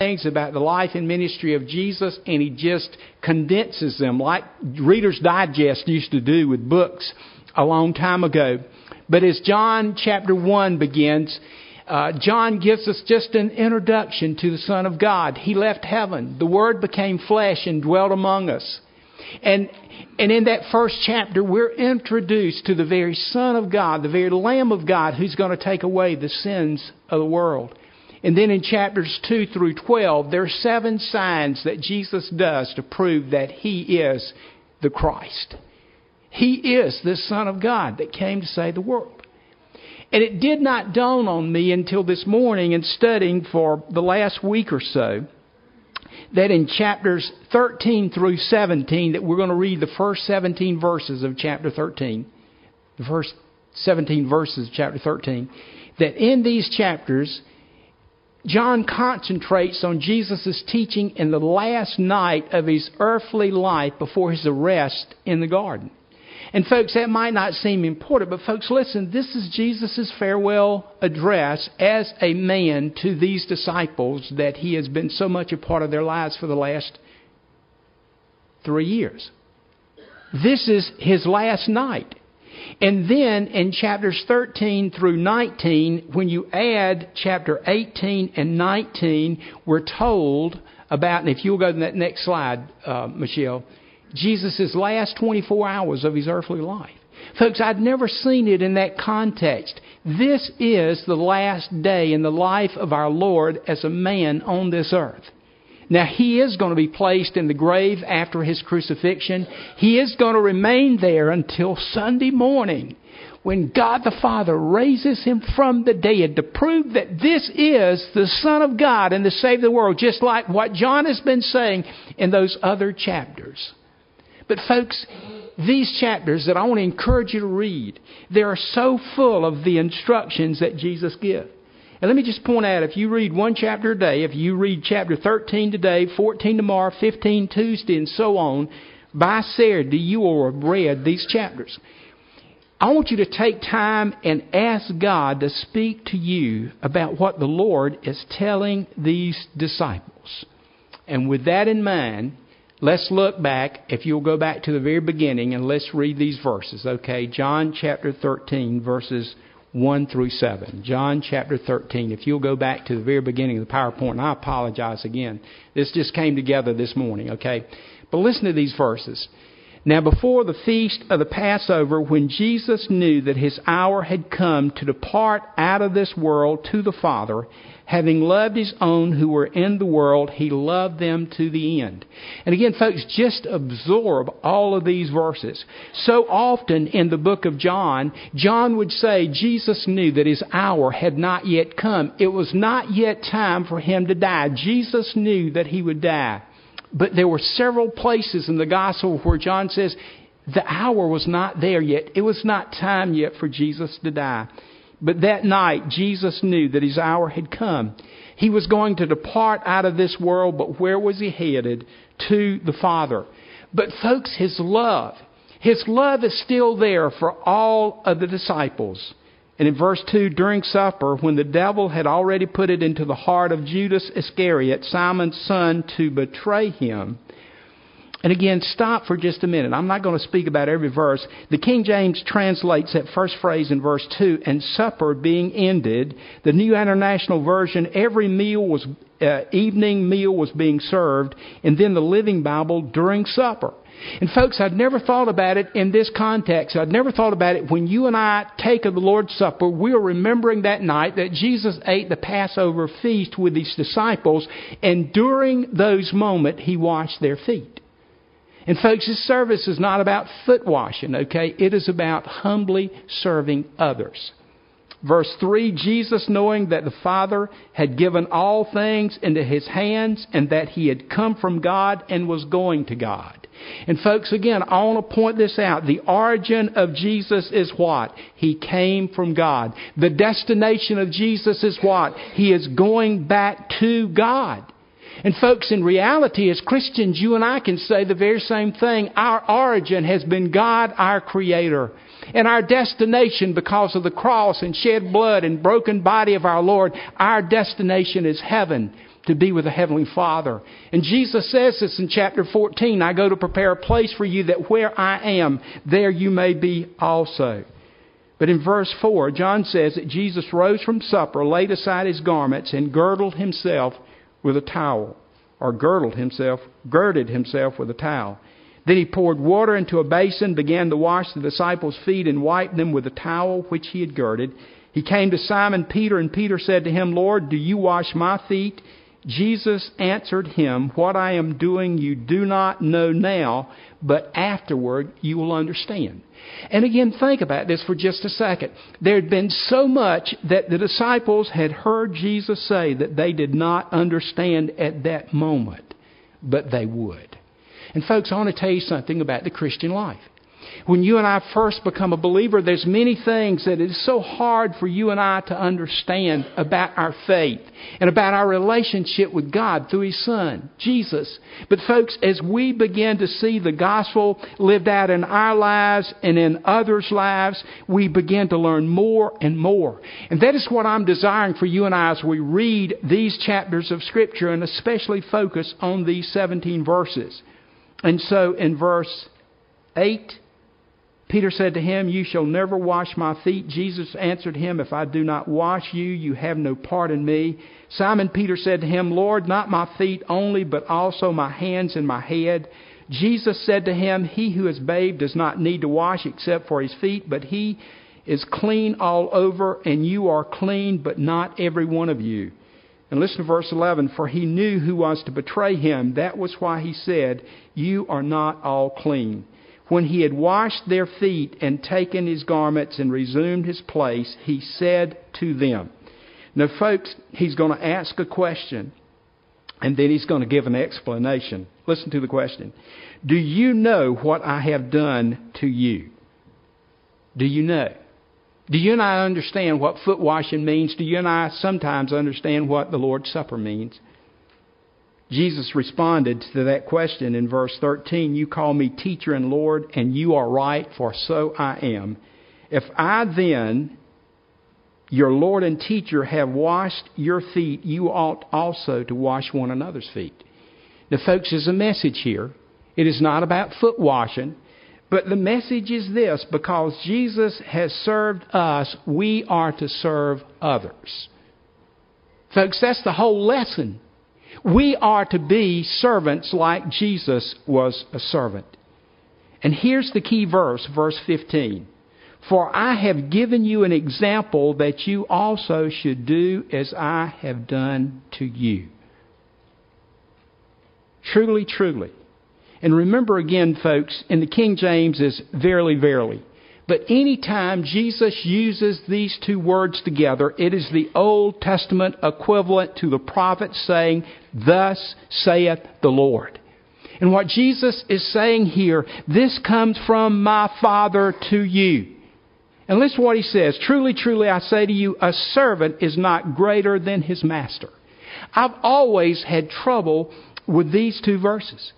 things about the life and ministry of Jesus and he just condenses them like Reader's Digest used to do with books a long time ago. But as John chapter 1 begins, uh, John gives us just an introduction to the Son of God. He left heaven. The Word became flesh and dwelt among us. And, and in that first chapter, we're introduced to the very Son of God, the very Lamb of God who's going to take away the sins of the world. And then in chapters 2 through 12, there are seven signs that Jesus does to prove that he is the Christ. He is the Son of God that came to save the world. And it did not dawn on me until this morning in studying for the last week or so that in chapters 13 through 17 that we're going to read the first 17 verses of chapter 13 the first 17 verses of chapter 13 that in these chapters John concentrates on Jesus' teaching in the last night of his earthly life before his arrest in the garden. And folks, that might not seem important, but folks, listen, this is Jesus' farewell address as a man to these disciples that he has been so much a part of their lives for the last three years. This is his last night. And then in chapters 13 through 19, when you add chapter 18 and 19, we're told about, and if you'll go to that next slide, uh, Michelle, Jesus' last 24 hours of his earthly life. Folks, I'd never seen it in that context. This is the last day in the life of our Lord as a man on this earth. Now, he is going to be placed in the grave after his crucifixion. He is going to remain there until Sunday morning when God the Father raises him from the dead to prove that this is the Son of God and to save the world, just like what John has been saying in those other chapters. But, folks, these chapters that I want to encourage you to read, they are so full of the instructions that Jesus gives. And let me just point out if you read one chapter a day, if you read chapter 13 today, 14 tomorrow, 15 Tuesday, and so on, by Saturday you will have read these chapters. I want you to take time and ask God to speak to you about what the Lord is telling these disciples. And with that in mind, let's look back, if you'll go back to the very beginning, and let's read these verses, okay? John chapter 13, verses 1 through 7. John chapter 13. If you'll go back to the very beginning of the PowerPoint, I apologize again. This just came together this morning, okay? But listen to these verses. Now, before the feast of the Passover, when Jesus knew that his hour had come to depart out of this world to the Father, having loved his own who were in the world, he loved them to the end. And again, folks, just absorb all of these verses. So often in the book of John, John would say Jesus knew that his hour had not yet come. It was not yet time for him to die. Jesus knew that he would die. But there were several places in the gospel where John says the hour was not there yet. It was not time yet for Jesus to die. But that night, Jesus knew that his hour had come. He was going to depart out of this world, but where was he headed? To the Father. But folks, his love, his love is still there for all of the disciples. And in verse 2, during supper, when the devil had already put it into the heart of Judas Iscariot, Simon's son, to betray him. And again, stop for just a minute. I'm not going to speak about every verse. The King James translates that first phrase in verse 2, and supper being ended. The New International Version, every meal was, uh, evening meal was being served. And then the Living Bible, during supper. And folks, I'd never thought about it in this context. I'd never thought about it when you and I take of the Lord's Supper. We are remembering that night that Jesus ate the Passover feast with his disciples, and during those moments, he washed their feet. And folks, this service is not about foot washing, okay? It is about humbly serving others. Verse 3 Jesus, knowing that the Father had given all things into his hands and that he had come from God and was going to God. And folks, again, I want to point this out. The origin of Jesus is what? He came from God. The destination of Jesus is what? He is going back to God. And folks, in reality, as Christians, you and I can say the very same thing. Our origin has been God, our Creator. And our destination, because of the cross and shed blood and broken body of our Lord, our destination is heaven to be with the Heavenly Father. And Jesus says this in chapter 14 I go to prepare a place for you that where I am, there you may be also. But in verse 4, John says that Jesus rose from supper, laid aside his garments, and girdled himself with a towel, or girdled himself, girded himself with a towel. Then he poured water into a basin, began to wash the disciples' feet, and wiped them with the towel which he had girded. He came to Simon Peter, and Peter said to him, Lord, do you wash my feet? Jesus answered him, What I am doing you do not know now, but afterward you will understand. And again, think about this for just a second. There had been so much that the disciples had heard Jesus say that they did not understand at that moment, but they would. And folks, I want to tell you something about the Christian life. When you and I first become a believer, there's many things that it is so hard for you and I to understand about our faith and about our relationship with God through His Son, Jesus. But folks, as we begin to see the gospel lived out in our lives and in others' lives, we begin to learn more and more. And that is what I'm desiring for you and I as we read these chapters of Scripture and especially focus on these 17 verses. And so in verse 8, Peter said to him, You shall never wash my feet. Jesus answered him, If I do not wash you, you have no part in me. Simon Peter said to him, Lord, not my feet only, but also my hands and my head. Jesus said to him, He who is bathed does not need to wash except for his feet, but he is clean all over, and you are clean, but not every one of you. And listen to verse 11 For he knew who was to betray him. That was why he said, You are not all clean. When he had washed their feet and taken his garments and resumed his place, he said to them, Now, folks, he's going to ask a question and then he's going to give an explanation. Listen to the question Do you know what I have done to you? Do you know? Do you and I understand what foot washing means? Do you and I sometimes understand what the Lord's Supper means? Jesus responded to that question in verse 13 You call me teacher and Lord, and you are right, for so I am. If I then, your Lord and teacher, have washed your feet, you ought also to wash one another's feet. Now, folks, there's a message here. It is not about foot washing, but the message is this because Jesus has served us, we are to serve others. Folks, that's the whole lesson we are to be servants like Jesus was a servant. And here's the key verse, verse 15. For I have given you an example that you also should do as I have done to you. Truly, truly. And remember again, folks, in the King James is verily, verily. But anytime Jesus uses these two words together, it is the Old Testament equivalent to the prophet saying, Thus saith the Lord. And what Jesus is saying here, this comes from my Father to you. And listen to what he says. Truly, truly, I say to you, a servant is not greater than his master. I've always had trouble with these two verses.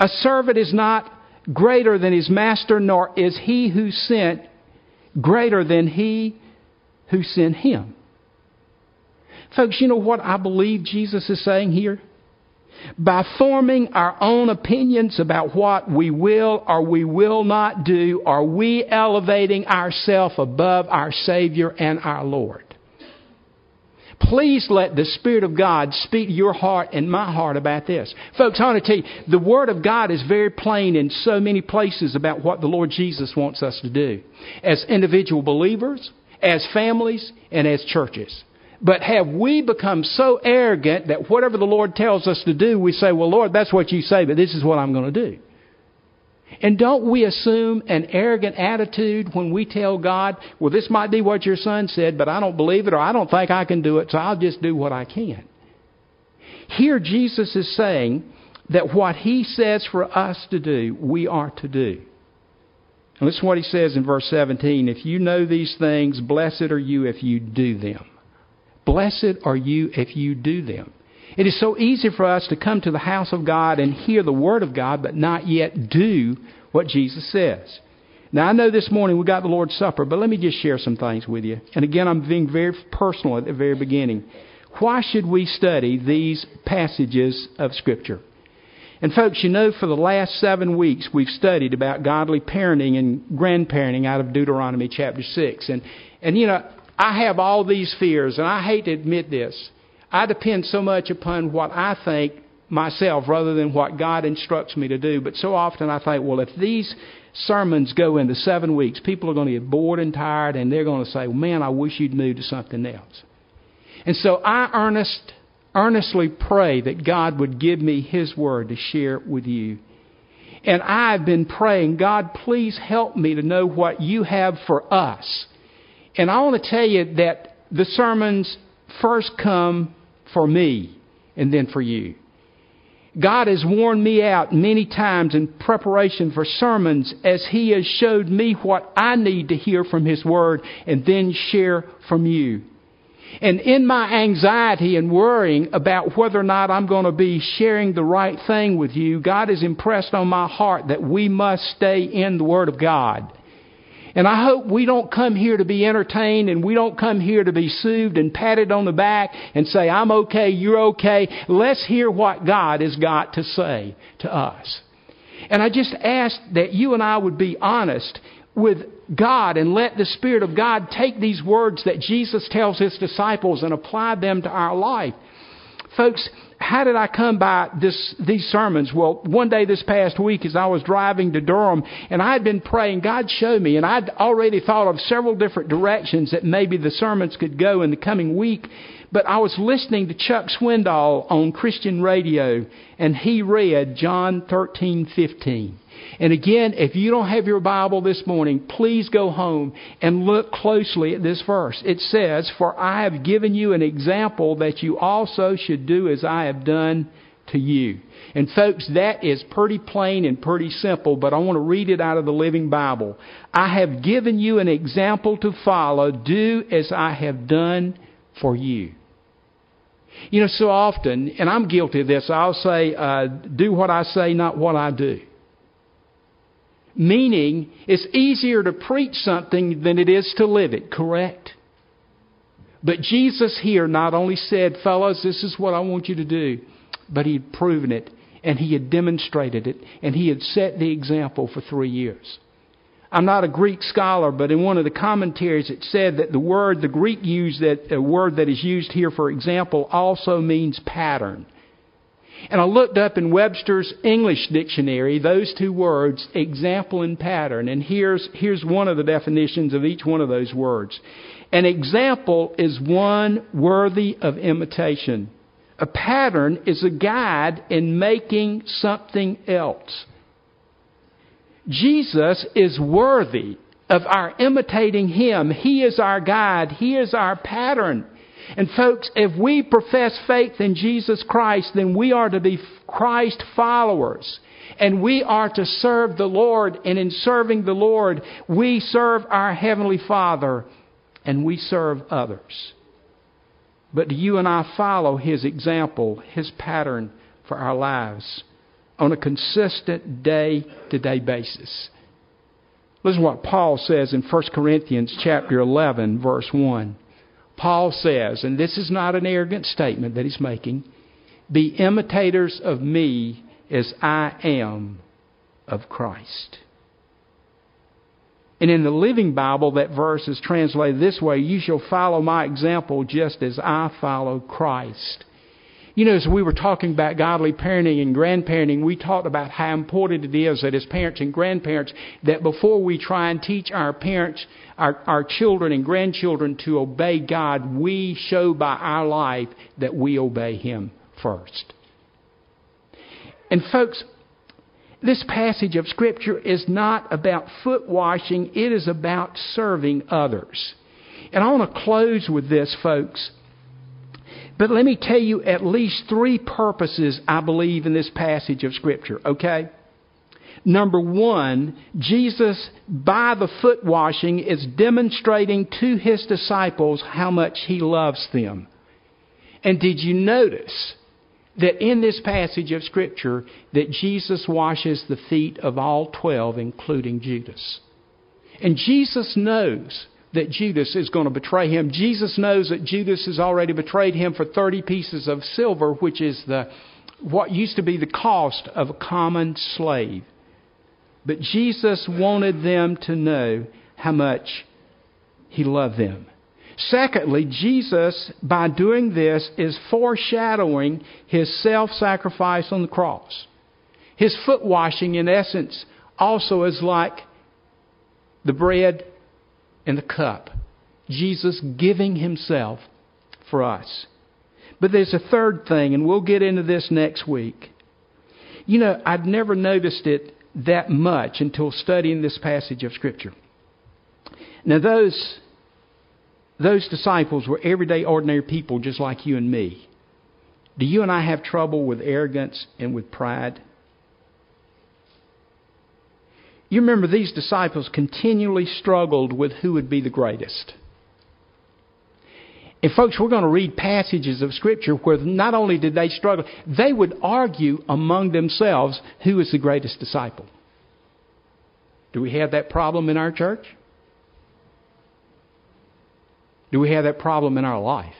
A servant is not greater than his master, nor is he who sent greater than he who sent him. Folks, you know what I believe Jesus is saying here? By forming our own opinions about what we will or we will not do, are we elevating ourselves above our Savior and our Lord? Please let the Spirit of God speak your heart and my heart about this. Folks, I want to tell you, the Word of God is very plain in so many places about what the Lord Jesus wants us to do as individual believers, as families, and as churches. But have we become so arrogant that whatever the Lord tells us to do, we say, Well, Lord, that's what you say, but this is what I'm going to do? And don't we assume an arrogant attitude when we tell God, well, this might be what your son said, but I don't believe it or I don't think I can do it, so I'll just do what I can. Here, Jesus is saying that what he says for us to do, we are to do. And listen to what he says in verse 17 If you know these things, blessed are you if you do them. Blessed are you if you do them. It is so easy for us to come to the house of God and hear the Word of God, but not yet do what Jesus says. Now, I know this morning we got the Lord's Supper, but let me just share some things with you. And again, I'm being very personal at the very beginning. Why should we study these passages of Scripture? And folks, you know, for the last seven weeks we've studied about godly parenting and grandparenting out of Deuteronomy chapter 6. And, and you know, I have all these fears, and I hate to admit this. I depend so much upon what I think myself rather than what God instructs me to do. But so often I think, well, if these sermons go into seven weeks, people are going to get bored and tired, and they're going to say, well, man, I wish you'd move to something else. And so I earnest earnestly pray that God would give me His Word to share with you. And I've been praying, God, please help me to know what you have for us. And I want to tell you that the sermons first come for me and then for you. God has worn me out many times in preparation for sermons as He has showed me what I need to hear from His Word and then share from you. And in my anxiety and worrying about whether or not I'm going to be sharing the right thing with you, God has impressed on my heart that we must stay in the Word of God. And I hope we don't come here to be entertained and we don't come here to be soothed and patted on the back and say, I'm okay, you're okay. Let's hear what God has got to say to us. And I just ask that you and I would be honest with God and let the Spirit of God take these words that Jesus tells His disciples and apply them to our life. Folks, how did I come by this, these sermons? Well, one day this past week as I was driving to Durham and I had been praying, God show me, and I'd already thought of several different directions that maybe the sermons could go in the coming week. But I was listening to Chuck Swindoll on Christian radio and he read John 13:15. And again, if you don't have your Bible this morning, please go home and look closely at this verse. It says, For I have given you an example that you also should do as I have done to you. And folks, that is pretty plain and pretty simple, but I want to read it out of the Living Bible. I have given you an example to follow. Do as I have done for you. You know, so often, and I'm guilty of this, I'll say, uh, do what I say, not what I do. Meaning, it's easier to preach something than it is to live it, correct? But Jesus here not only said, Fellows, this is what I want you to do, but He had proven it, and He had demonstrated it, and He had set the example for three years. I'm not a Greek scholar, but in one of the commentaries it said that the word, the Greek used that, a word that is used here for example, also means pattern. And I looked up in Webster's English dictionary those two words, example and pattern. And here's, here's one of the definitions of each one of those words. An example is one worthy of imitation. A pattern is a guide in making something else. Jesus is worthy of our imitating Him. He is our guide. He is our pattern. And folks, if we profess faith in Jesus Christ, then we are to be Christ followers. And we are to serve the Lord. And in serving the Lord, we serve our Heavenly Father and we serve others. But do you and I follow His example, His pattern for our lives on a consistent day to day basis? Listen to what Paul says in 1 Corinthians chapter 11 verse 1. Paul says, and this is not an arrogant statement that he's making, be imitators of me as I am of Christ. And in the Living Bible, that verse is translated this way You shall follow my example just as I follow Christ. You know, as we were talking about godly parenting and grandparenting, we talked about how important it is that as parents and grandparents, that before we try and teach our parents, our, our children and grandchildren to obey God, we show by our life that we obey Him first. And folks, this passage of Scripture is not about foot washing, it is about serving others. And I want to close with this, folks. But let me tell you at least three purposes I believe in this passage of Scripture, okay? Number one, Jesus, by the foot washing, is demonstrating to his disciples how much he loves them. And did you notice that in this passage of Scripture that Jesus washes the feet of all twelve, including Judas? And Jesus knows that Judas is going to betray him. Jesus knows that Judas has already betrayed him for 30 pieces of silver, which is the, what used to be the cost of a common slave. But Jesus wanted them to know how much he loved them. Secondly, Jesus, by doing this, is foreshadowing his self sacrifice on the cross. His foot washing, in essence, also is like the bread and the cup. Jesus giving himself for us. But there's a third thing, and we'll get into this next week. You know, I'd never noticed it that much until studying this passage of Scripture. Now, those, those disciples were everyday, ordinary people just like you and me. Do you and I have trouble with arrogance and with pride? You remember these disciples continually struggled with who would be the greatest. And, folks, we're going to read passages of Scripture where not only did they struggle, they would argue among themselves who is the greatest disciple. Do we have that problem in our church? Do we have that problem in our life?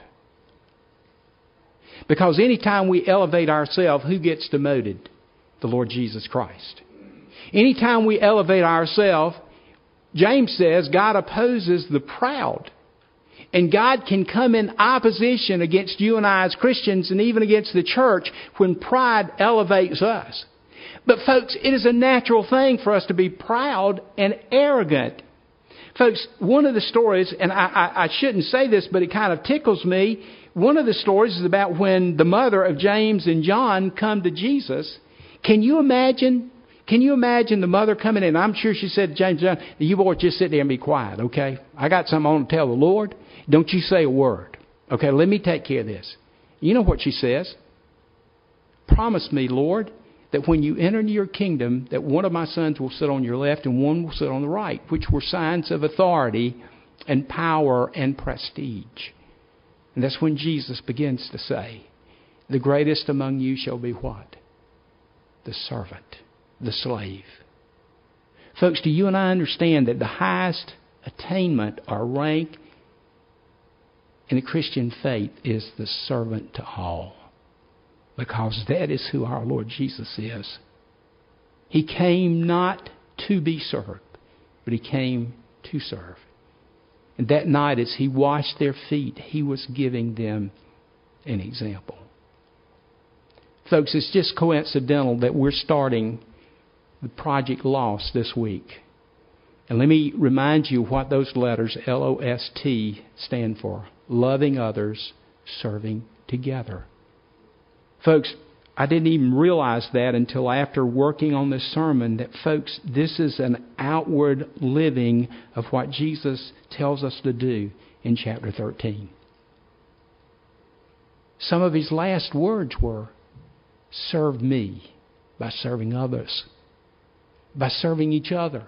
Because anytime we elevate ourselves, who gets demoted? The Lord Jesus Christ. Anytime we elevate ourselves, James says God opposes the proud. And God can come in opposition against you and I as Christians and even against the church when pride elevates us. But, folks, it is a natural thing for us to be proud and arrogant. Folks, one of the stories, and I, I, I shouldn't say this, but it kind of tickles me. One of the stories is about when the mother of James and John come to Jesus. Can you imagine can you imagine the mother coming in? I'm sure she said James, John, you boys just sit there and be quiet, okay? I got something I want to tell the Lord. Don't you say a word. Okay, let me take care of this. You know what she says? Promise me, Lord, that when you enter into your kingdom, that one of my sons will sit on your left and one will sit on the right, which were signs of authority and power and prestige. And that's when Jesus begins to say, The greatest among you shall be what? The servant the slave. Folks, do you and I understand that the highest attainment or rank in the Christian faith is the servant to all? Because that is who our Lord Jesus is. He came not to be served, but He came to serve. And that night, as He washed their feet, He was giving them an example. Folks, it's just coincidental that we're starting the Project Lost this week. And let me remind you what those letters, L O S T, stand for loving others, serving together. Folks, I didn't even realize that until after working on this sermon that, folks, this is an outward living of what Jesus tells us to do in chapter 13. Some of his last words were, Serve me by serving others by serving each other.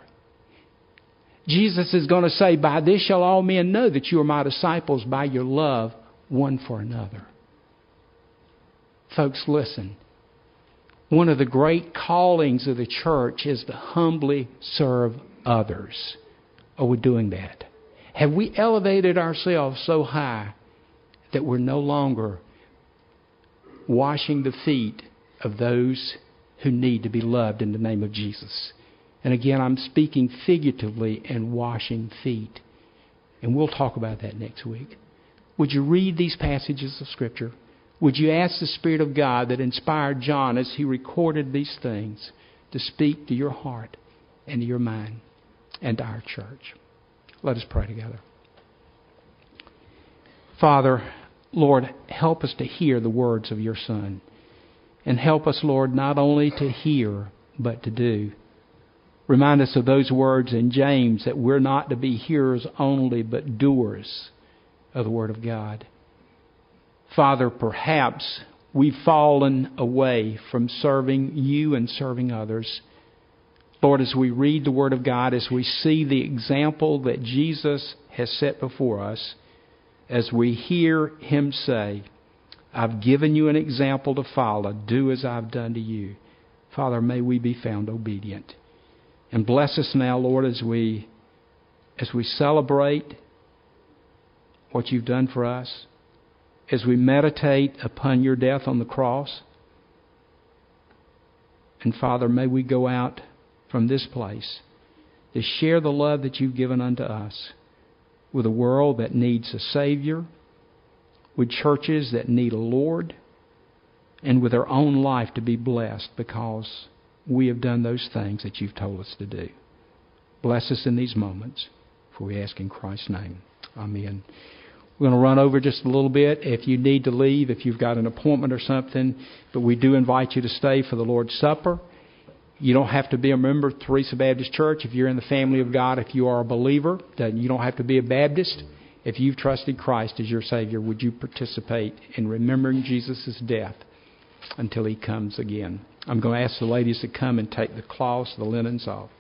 Jesus is going to say, By this shall all men know that you are my disciples, by your love one for another. Folks, listen. One of the great callings of the church is to humbly serve others. Are we doing that? Have we elevated ourselves so high that we're no longer washing the feet of those who need to be loved in the name of Jesus. And again, I'm speaking figuratively and washing feet. And we'll talk about that next week. Would you read these passages of Scripture? Would you ask the Spirit of God that inspired John as he recorded these things to speak to your heart and to your mind and to our church? Let us pray together. Father, Lord, help us to hear the words of your Son. And help us, Lord, not only to hear, but to do. Remind us of those words in James that we're not to be hearers only, but doers of the Word of God. Father, perhaps we've fallen away from serving you and serving others. Lord, as we read the Word of God, as we see the example that Jesus has set before us, as we hear Him say, I've given you an example to follow. Do as I've done to you. Father, may we be found obedient. And bless us now, Lord, as we as we celebrate what you've done for us, as we meditate upon your death on the cross. And Father, may we go out from this place to share the love that you've given unto us with a world that needs a Savior, with churches that need a Lord, and with our own life to be blessed because we have done those things that you've told us to do. Bless us in these moments, for we ask in Christ's name. Amen. We're going to run over just a little bit. If you need to leave, if you've got an appointment or something, but we do invite you to stay for the Lord's Supper. You don't have to be a member of Teresa Baptist Church. If you're in the family of God, if you are a believer, then you don't have to be a Baptist. If you've trusted Christ as your Savior, would you participate in remembering Jesus' death until He comes again? I'm going to ask the ladies to come and take the cloths, the linens off.